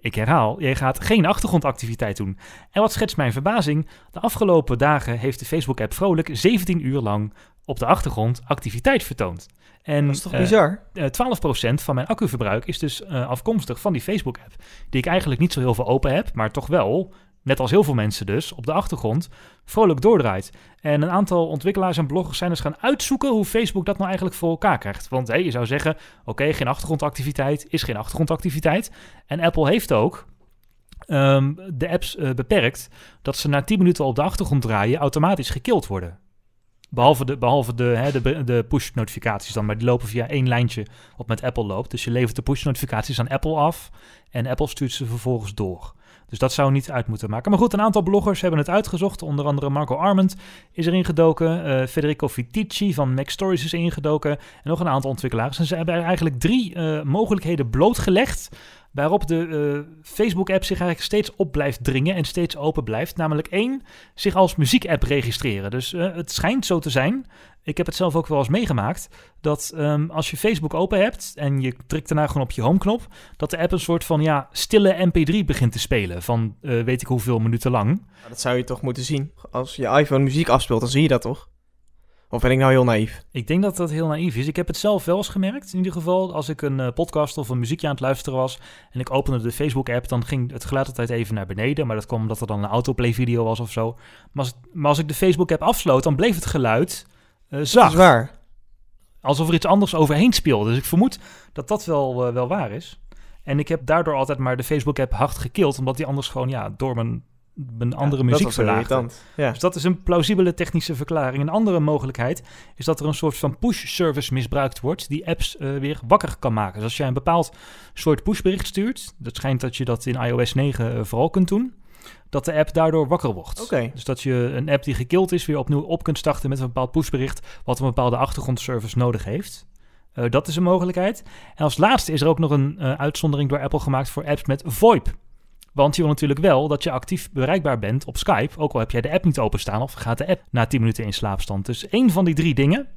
Ik herhaal, jij gaat geen achtergrondactiviteit doen. En wat schetst mijn verbazing? De afgelopen dagen heeft de Facebook-app vrolijk 17 uur lang op de achtergrond activiteit vertoond. En, dat is toch bizar? Uh, 12% van mijn accuverbruik is dus uh, afkomstig van die Facebook-app. Die ik eigenlijk niet zo heel veel open heb, maar toch wel net als heel veel mensen dus, op de achtergrond vrolijk doordraait. En een aantal ontwikkelaars en bloggers zijn dus gaan uitzoeken hoe Facebook dat nou eigenlijk voor elkaar krijgt. Want hey, je zou zeggen, oké, geen achtergrondactiviteit is geen achtergrondactiviteit. En Apple heeft ook um, de apps uh, beperkt dat ze na 10 minuten op de achtergrond draaien automatisch gekild worden. Behalve de, behalve de, hè, de, de push-notificaties dan, maar die lopen via één lijntje wat met Apple loopt. Dus je levert de push-notificaties aan Apple af en Apple stuurt ze vervolgens door. Dus dat zou niet uit moeten maken. Maar goed, een aantal bloggers hebben het uitgezocht. Onder andere Marco Arment is erin gedoken. Uh, Federico Vitici van Mac Stories is ingedoken. En nog een aantal ontwikkelaars. En ze hebben eigenlijk drie uh, mogelijkheden blootgelegd waarop de uh, Facebook-app zich eigenlijk steeds op blijft dringen en steeds open blijft. Namelijk één, zich als muziek-app registreren. Dus het schijnt zo te zijn, ik heb het zelf ook wel eens meegemaakt, dat um, als je Facebook open hebt en je drukt daarna gewoon op je homeknop, dat de app een soort van ja, stille mp3 begint te spelen van uh, weet ik hoeveel minuten lang. Dat zou je toch moeten zien. Als je iPhone muziek afspeelt, dan zie je dat toch? Of ben ik nou heel naïef? Ik denk dat dat heel naïef is. Ik heb het zelf wel eens gemerkt. In ieder geval, als ik een uh, podcast of een muziekje aan het luisteren was en ik opende de Facebook-app, dan ging het geluid altijd even naar beneden. Maar dat kwam omdat er dan een autoplay-video was of zo. Maar als, maar als ik de Facebook-app afsloot, dan bleef het geluid zacht. Dat is waar. Alsof er iets anders overheen speelde. Dus ik vermoed dat dat wel, uh, wel waar is. En ik heb daardoor altijd maar de Facebook-app hard gekild, omdat die anders gewoon ja, door mijn andere ja, muziek verlaagde. Ja. Dus dat is een plausibele technische verklaring. Een andere mogelijkheid is dat er een soort van push-service misbruikt wordt... die apps uh, weer wakker kan maken. Dus als jij een bepaald soort pushbericht stuurt... dat schijnt dat je dat in iOS 9 uh, vooral kunt doen... dat de app daardoor wakker wordt. Okay. Dus dat je een app die gekild is... weer opnieuw op kunt starten met een bepaald pushbericht... wat een bepaalde achtergrondservice nodig heeft... Uh, dat is een mogelijkheid. En als laatste is er ook nog een uh, uitzondering door Apple gemaakt voor apps met VoIP. Want je wil natuurlijk wel dat je actief bereikbaar bent op Skype, ook al heb jij de app niet openstaan of gaat de app na 10 minuten in slaapstand. Dus één van die drie dingen,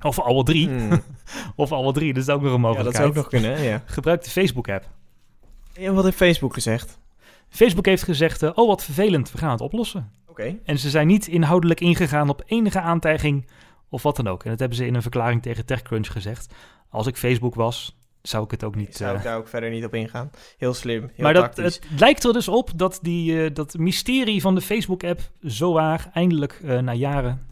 of alle drie, hmm. of alle drie, dat is ook nog een mogelijkheid. Ja, dat zou ook nog kunnen, ja. Gebruik de Facebook-app. En wat heeft Facebook gezegd? Facebook heeft gezegd, uh, oh wat vervelend, we gaan het oplossen. Oké. Okay. En ze zijn niet inhoudelijk ingegaan op enige aantijging of wat dan ook. En dat hebben ze in een verklaring tegen TechCrunch gezegd. Als ik Facebook was, zou ik het ook niet... Zou ik uh, daar ook verder niet op ingaan. Heel slim, heel Maar dat, tactisch. het lijkt er dus op dat die, uh, dat mysterie van de Facebook-app zo waar eindelijk na jaren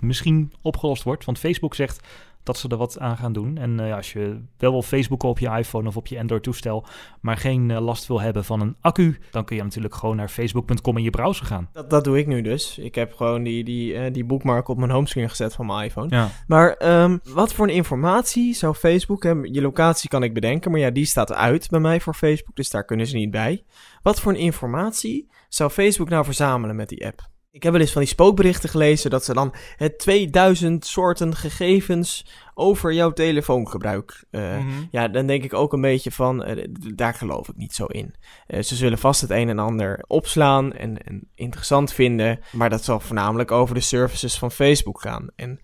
misschien opgelost wordt. Want Facebook zegt dat ze er wat aan gaan doen. En uh, als je wel wil Facebooken op je iPhone of op je Android-toestel, maar geen uh, last wil hebben van een accu, dan kun je natuurlijk gewoon naar facebook.com in je browser gaan. Dat, dat doe ik nu dus. Ik heb gewoon die, die, uh, die bookmark op mijn homescreen gezet van mijn iPhone. Ja. Maar um, wat voor een informatie zou Facebook hebben? Je locatie kan ik bedenken, maar ja, die staat uit bij mij voor Facebook, dus daar kunnen ze niet bij. Wat voor een informatie zou Facebook nou verzamelen met die app? Ik heb wel eens van die spookberichten gelezen dat ze dan het 2000 soorten gegevens over jouw telefoongebruik. Uh, Ja, dan denk ik ook een beetje van, uh, daar geloof ik niet zo in. Uh, ze zullen vast het een en ander opslaan en, en, interessant vinden, maar dat zal voornamelijk over de services van Facebook gaan. En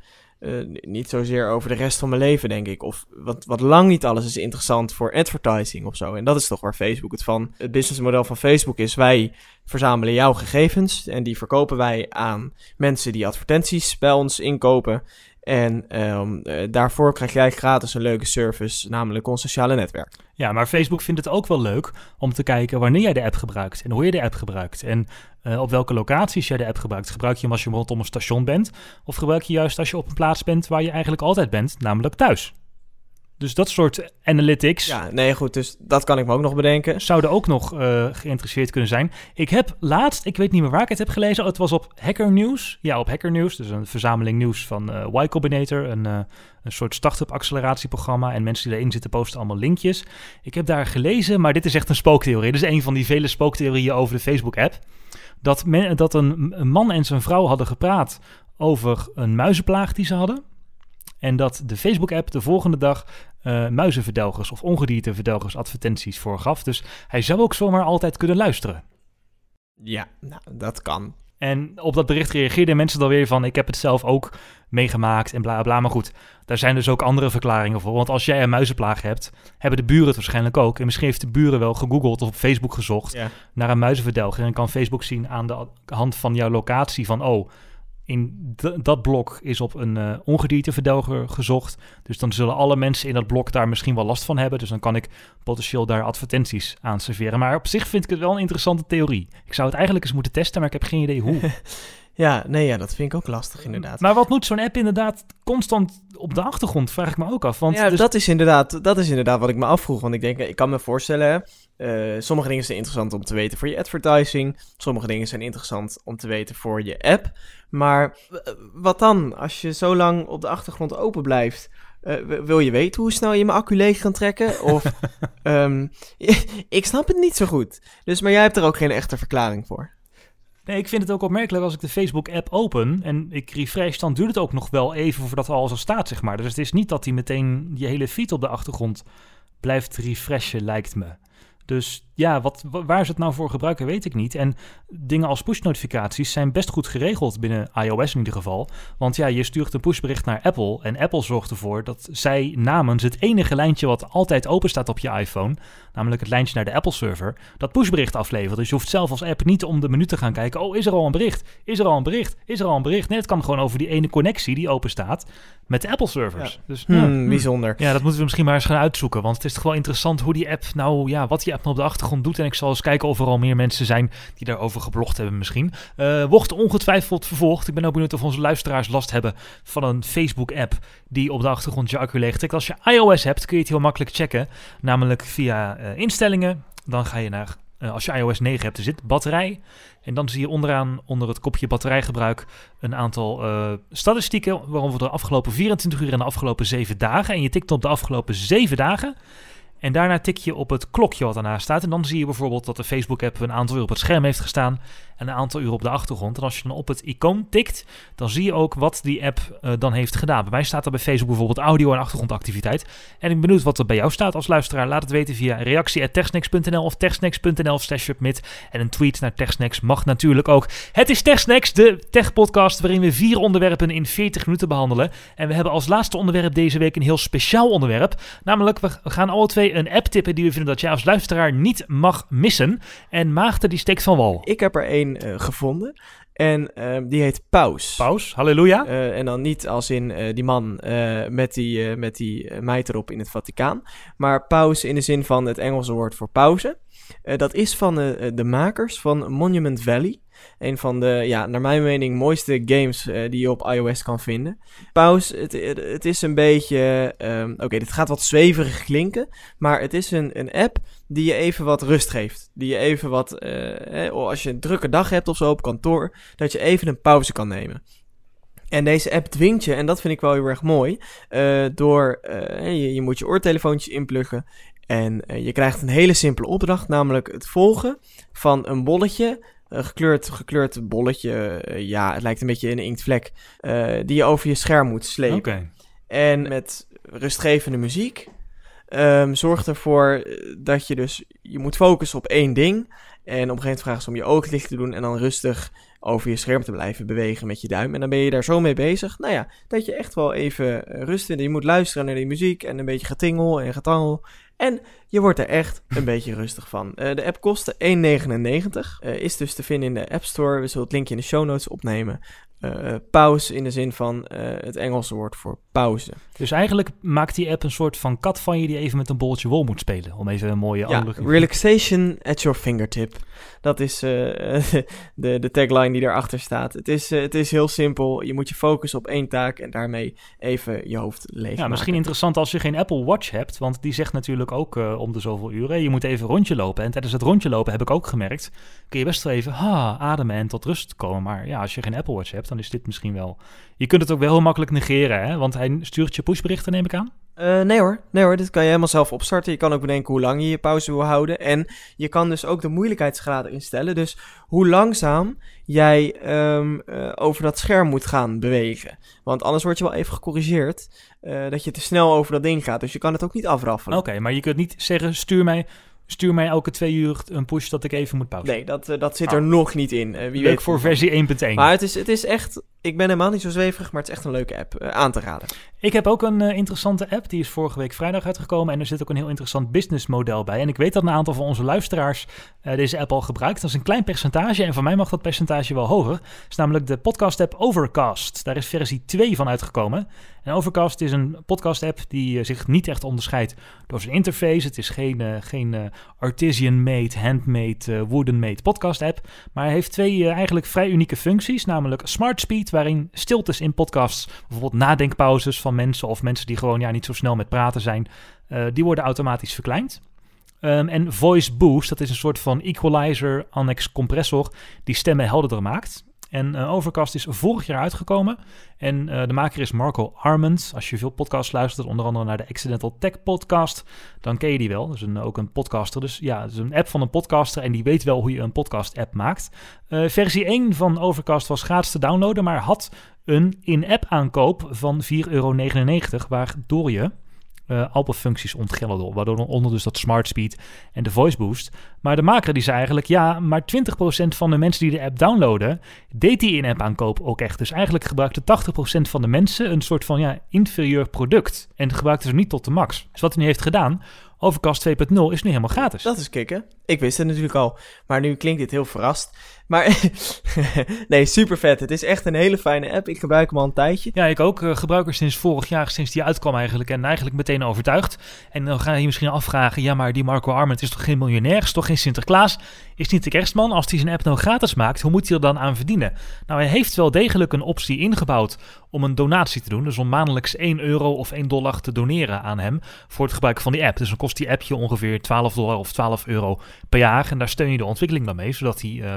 niet zozeer over de rest van mijn leven, denk ik. Of wat, wat lang niet alles is interessant voor advertising of zo. En dat is toch waar Facebook het van. Het businessmodel van Facebook is: wij verzamelen jouw gegevens en die verkopen wij aan mensen die advertenties bij ons inkopen. En um, daarvoor krijg jij gratis een leuke service, namelijk ons sociale netwerk. Ja, maar Facebook vindt het ook wel leuk om te kijken wanneer jij de app gebruikt en hoe je de app gebruikt. En uh, op welke locaties jij de app gebruikt. Gebruik je hem als je rondom een station bent? Of gebruik je juist als je op een plaats bent waar je eigenlijk altijd bent, namelijk thuis? Dus dat soort analytics. Ja, nee, goed. Dus dat kan ik me ook nog bedenken. Zouden ook nog uh, geïnteresseerd kunnen zijn. Ik heb laatst, ik weet niet meer waar ik het heb gelezen. Het was op Hacker News. Ja, op Hacker News. Dus een verzameling nieuws van uh, Y Combinator. Een, uh, een soort start-up acceleratieprogramma. En mensen die erin zitten posten allemaal linkjes. Ik heb daar gelezen, maar dit is echt een spooktheorie. Dit is een van die vele spooktheorieën over de Facebook-app. Dat, men, dat een, een man en zijn vrouw hadden gepraat over een muizenplaag die ze hadden. En dat de Facebook-app de volgende dag uh, muizenverdelgers of ongedierteverdelgers advertenties voorgaf. Dus hij zou ook zomaar altijd kunnen luisteren. Ja, nou, dat kan. En op dat bericht reageerden mensen dan weer van: Ik heb het zelf ook meegemaakt en bla bla. Maar goed, daar zijn dus ook andere verklaringen voor. Want als jij een muizenplaag hebt, hebben de buren het waarschijnlijk ook. En misschien heeft de buren wel gegoogeld of op Facebook gezocht ja. naar een muizenverdelger. En kan Facebook zien aan de hand van jouw locatie van: Oh, in dat blok is op een uh, ongedierteverdelger gezocht. Dus dan zullen alle mensen in dat blok daar misschien wel last van hebben. Dus dan kan ik potentieel daar advertenties aan serveren. Maar op zich vind ik het wel een interessante theorie. Ik zou het eigenlijk eens moeten testen, maar ik heb geen idee hoe. ja, nee, ja, dat vind ik ook lastig inderdaad. Maar wat moet zo'n app inderdaad constant op de achtergrond, vraag ik me ook af. Want ja, dus... dat, is inderdaad, dat is inderdaad wat ik me afvroeg. Want ik denk, ik kan me voorstellen, uh, sommige dingen zijn interessant om te weten voor je advertising. Sommige dingen zijn interessant om te weten voor je app. Maar wat dan als je zo lang op de achtergrond open blijft? Uh, wil je weten hoe snel je mijn accu leeg kan trekken? Of um, ik snap het niet zo goed. Dus, maar jij hebt er ook geen echte verklaring voor. Ik vind het ook opmerkelijk als ik de Facebook-app open en ik refresh, dan duurt het ook nog wel even voordat er al staat, zeg maar. Dus het is niet dat hij meteen je hele feed op de achtergrond blijft refreshen, lijkt me. Dus ja, wat, waar ze het nou voor gebruiken, weet ik niet. En dingen als push-notificaties zijn best goed geregeld binnen iOS in ieder geval. Want ja, je stuurt een pushbericht naar Apple en Apple zorgt ervoor dat zij namens het enige lijntje wat altijd open staat op je iPhone, namelijk het lijntje naar de Apple server, dat pushbericht aflevert. Dus je hoeft zelf als app niet om de menu te gaan kijken, oh, is er al een bericht? Is er al een bericht? Is er al een bericht? Nee, het kan gewoon over die ene connectie die open staat met de Apple servers. Dus, hmm, ja, bijzonder. Ja, dat moeten we misschien maar eens gaan uitzoeken, want het is toch wel interessant hoe die app nou, ja, wat die app nou op de achtergrond doet. En ik zal eens kijken of er al meer mensen zijn die daarover geblogd hebben misschien. Uh, wordt ongetwijfeld vervolgd. Ik ben ook benieuwd of onze luisteraars last hebben van een Facebook-app die op de achtergrond je accu leegt. Als je iOS hebt, kun je het heel makkelijk checken. Namelijk via uh, instellingen. Dan ga je naar uh, als je iOS 9 hebt, er zit batterij. En dan zie je onderaan onder het kopje batterijgebruik een aantal uh, statistieken. Waarom we de afgelopen 24 uur en de afgelopen 7 dagen. En je tikt op de afgelopen 7 dagen. En daarna tik je op het klokje wat ernaast staat. En dan zie je bijvoorbeeld dat de Facebook-app een aantal uur op het scherm heeft gestaan. En een aantal uur op de achtergrond. En als je dan op het icoon tikt, dan zie je ook wat die app uh, dan heeft gedaan. Bij mij staat er bij Facebook bijvoorbeeld audio en achtergrondactiviteit. En ik ben benieuwd wat er bij jou staat als luisteraar. Laat het weten via reactie.techsnacks.nl of techsnacks.nl slash. En een tweet naar TechSnacks mag natuurlijk ook. Het is TechSnacks, de tech-podcast waarin we vier onderwerpen in 40 minuten behandelen. En we hebben als laatste onderwerp deze week een heel speciaal onderwerp. Namelijk, we gaan alle twee een app tippen die we vinden dat jij als luisteraar niet mag missen. En Maagde die steekt van wal. Ik heb er één uh, gevonden. En uh, die heet Paus. Paus, halleluja. Uh, en dan niet als in uh, die man met die, met die meid erop in het Vaticaan. Maar paus in de zin van het Engelse woord voor pauze. dat is van de makers van Monument Valley. Een van de, ja, naar mijn mening, mooiste games uh, die je op iOS kan vinden. Pauze, het, het is een beetje. Um, Oké, okay, dit gaat wat zweverig klinken. Maar het is een, een app die je even wat rust geeft. Die je even wat. Uh, als je een drukke dag hebt of zo op kantoor. Dat je even een pauze kan nemen. En deze app dwingt je, en dat vind ik wel heel erg mooi, uh, door, je, je, moet je oortelefoontjes inpluggen en je krijgt een hele simpele opdracht, namelijk het volgen van een bolletje een gekleurd, gekleurd bolletje. eh, ja, het lijkt een beetje een inktvlek. eh, die je over je scherm moet slepen. En met rustgevende muziek ehm, zorgt ervoor eh, dat je dus... Je moet focussen op één ding. En op een gegeven moment vragen ze om je ogen dicht te doen... en dan rustig over je scherm te blijven bewegen met je duim. En dan ben je daar zo mee bezig. Nou ja, dat je echt wel even eh, rust vindt. Je moet luisteren naar die muziek en een beetje getingel en getangel. En je wordt er echt een beetje rustig van. Eh, de app kostte 1,99. Eh, is dus te vinden in de App Store. We zullen het linkje in de show notes opnemen. Eh, pauze in de zin van het Engelse woord voor pauze. Dus eigenlijk maakt die app een soort van kat van je die even met een bolletje wol moet spelen. Om even een mooie Ja, relaxation at your fingertip. Dat is eh, de, de tagline die daarachter staat. Het is, eh, het is heel simpel. Je moet je focussen op één taak en daarmee even je hoofd leeg Ja, misschien interessant als je geen Apple Watch hebt, want die zegt natuurlijk ook eh, om de zoveel uren, je moet even een rondje lopen. En tijdens het rondje lopen heb ik ook gemerkt, kun je best wel even ha, ademen en tot rust komen. Maar ja, als je geen Apple Watch hebt, dan is dit misschien wel... Je kunt het ook wel heel makkelijk negeren, hè? want hij stuurt je pushberichten, neem ik aan. Eh, nee hoor, nee hoor, dit kan je helemaal zelf opstarten. Je kan ook bedenken hoe lang je je pauze wil houden. En je kan dus ook de moeilijkheidsgraad instellen. Dus hoe langzaam jij ehm, eh, over dat scherm moet gaan bewegen. Want anders word je wel even gecorrigeerd eh, dat je te snel over dat ding gaat. Dus je kan het ook niet afraffelen. Oké, maar je kunt niet zeggen, stuur mij, stuur mij elke twee uur een push dat ik even moet pauze. Nee, dat, eh, dat zit Ah. er nog niet in. Eh, wie Leuk weet voor versie 1.1. Maar het is, het is echt, ik ben helemaal niet zo zweverig, maar het is echt een leuke app eh, aan te raden. Ik heb ook een interessante app, die is vorige week vrijdag uitgekomen en er zit ook een heel interessant businessmodel bij. En ik weet dat een aantal van onze luisteraars deze app al gebruikt. Dat is een klein percentage en voor mij mag dat percentage wel hoger. Dat is namelijk de podcast app Overcast. Daar is versie 2 van uitgekomen. Overcast is een podcast app die eh, zich niet echt onderscheidt door zijn interface. Het is geen, eh, geen eh, artisan-made, handmade, wooden-made podcast app. Maar hij heeft twee eigenlijk vrij unieke functies, namelijk Smart Speed, waarin stiltes in podcasts, bijvoorbeeld nadenkpauzes van mensen of mensen die gewoon ja, niet zo snel met praten zijn, die worden automatisch verkleind. Ehm, en Voice Boost, dat is een soort van equalizer annex compressor die stemmen helderder maakt. En eh, Overcast is vorig jaar uitgekomen. En eh, de maker is Marco Arment. Als je veel podcasts luistert, onder andere naar de Accidental Tech podcast, dan ken je die wel. Is een, ook een podcaster. Dus ja, het is een app van een podcaster en die weet wel hoe je een podcast-app maakt. Eh, versie 1 van Overcast was gratis te downloaden, maar had een in-app aankoop van 4,99 euro, waardoor je eh alle functies ontgelden, waardoor onder dus dat Smart Speed en de Voice Boost. Maar de maker die zei eigenlijk, ja, maar 20% van de mensen die de app downloaden, deed die in-app aankoop ook echt. Dus eigenlijk gebruikte 80% van de mensen een soort van ja, inferieur product en gebruikte ze niet tot de max. Dus wat hij nu heeft gedaan, Overcast 2.0 is nu helemaal gratis. Dat is kicken. Ik wist het natuurlijk al, maar nu klinkt dit heel verrast. Maar nee, super vet. Het is echt een hele fijne app. Ik gebruik hem al een tijdje. Ja, ik ook. Uh, gebruiker sinds vorig jaar, sinds die uitkwam eigenlijk. En eigenlijk meteen overtuigd. En dan ga je je misschien afvragen, ja, maar die Marco Arment is toch geen miljonair? Is toch geen Sinterklaas? Is niet de kerstman? Als hij zijn app nou gratis maakt, hoe moet hij er dan aan verdienen? Nou, hij heeft wel degelijk een optie ingebouwd om een donatie te doen. Dus om maandelijks 1 euro of 1 dollar te doneren aan hem voor het gebruik van die app. Dus dan kost die appje ongeveer 12 dollar of 12 euro per jaar. En daar steun je de ontwikkeling dan mee, zodat hij... Uh,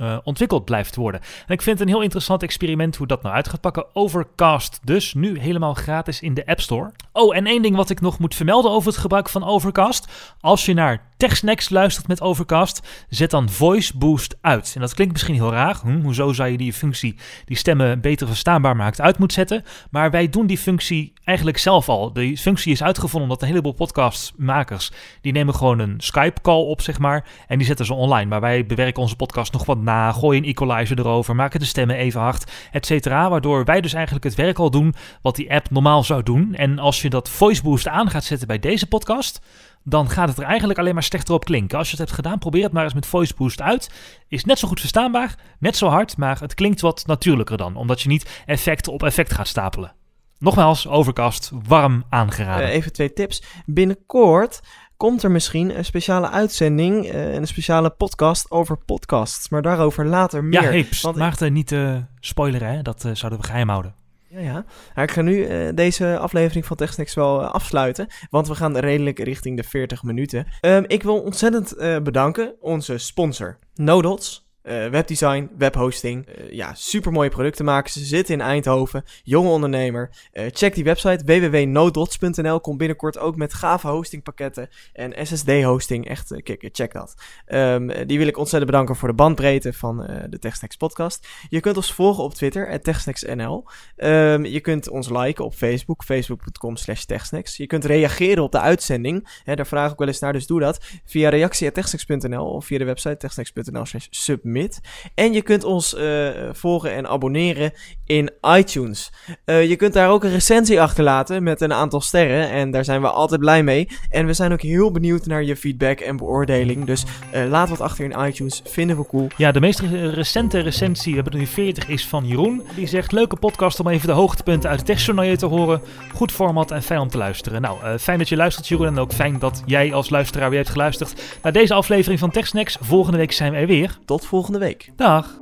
uh, ontwikkeld blijft worden. En ik vind het een heel interessant experiment hoe dat nou uit gaat pakken. Overcast dus, nu helemaal gratis in de App Store. Oh, en één ding wat ik nog moet vermelden over het gebruik van Overcast. Als je naar TechSnacks luistert met Overcast, zet dan Voice Boost uit. En dat klinkt misschien heel raar. Hm, hoezo zou je die functie die stemmen beter verstaanbaar maakt uit moeten zetten? Maar wij doen die functie eigenlijk zelf al. Die functie is uitgevonden omdat een heleboel podcastmakers, die nemen gewoon een Skype-call op, zeg maar, en die zetten ze online. Maar wij bewerken onze podcast nog wat na, gooien een equalizer erover, maken de stemmen even hard, et cetera. Waardoor wij dus eigenlijk het werk al doen wat die app normaal zou doen. En als je dat Voice Boost aan gaat zetten bij deze podcast, dan gaat het er eigenlijk alleen maar slechter op klinken. Als je het hebt gedaan, probeer het maar eens met Voice Boost uit. Is net zo goed verstaanbaar, net zo hard, maar het klinkt wat natuurlijker dan, omdat je niet effect op effect gaat stapelen. Nogmaals, Overcast, warm aangeraden. Uh, even twee tips. Binnenkort komt er misschien een speciale uitzending en uh, een speciale podcast over podcasts. Maar daarover later meer. Ja, hey, pst, Want Maarten, niet uh, spoileren, hè? dat zouden we geheim houden. Ja, ja. Maar ik ga nu uh, deze aflevering van TechSnacks wel uh, afsluiten, want we gaan redelijk richting de 40 minuten. Um, ik wil ontzettend uh, bedanken onze sponsor, Nodots. Eh, webdesign, webhosting. Eh, ja, super mooie producten maken. Ze zitten in Eindhoven. Jonge ondernemer. Eh, check die website www.nodots.nl. Komt binnenkort ook met gave hostingpakketten en SSD-hosting. Echt, kijk, check dat. Um, die wil ik ontzettend bedanken voor de bandbreedte van de TechSnacks podcast. Je kunt ons volgen op Twitter, TechSnacksNL. Um, je kunt ons liken op Facebook, facebook.com slash. Je kunt reageren op de uitzending. Hè, daar vraag ik wel eens naar, dus doe dat. Via reactie.techsnacks.nl of via de website techsnacks.nl slash submit. En je kunt ons uh, volgen en abonneren in iTunes. Uh, je kunt daar ook een recensie achterlaten met een aantal sterren. En daar zijn we altijd blij mee. En we zijn ook heel benieuwd naar je feedback en beoordeling. Dus uh, laat wat achter in iTunes. Vinden we cool. Ja, de meest recente recensie, we hebben er nu 40, is van Jeroen. Die zegt, leuke podcast om even de hoogtepunten uit het techtjournaal te horen. Goed format en fijn om te luisteren. Nou, fijn dat je luistert Jeroen. En ook fijn dat jij als luisteraar weer hebt geluisterd naar deze aflevering van TechSnacks. Volgende week zijn we er weer. Tot volgende week. Dag.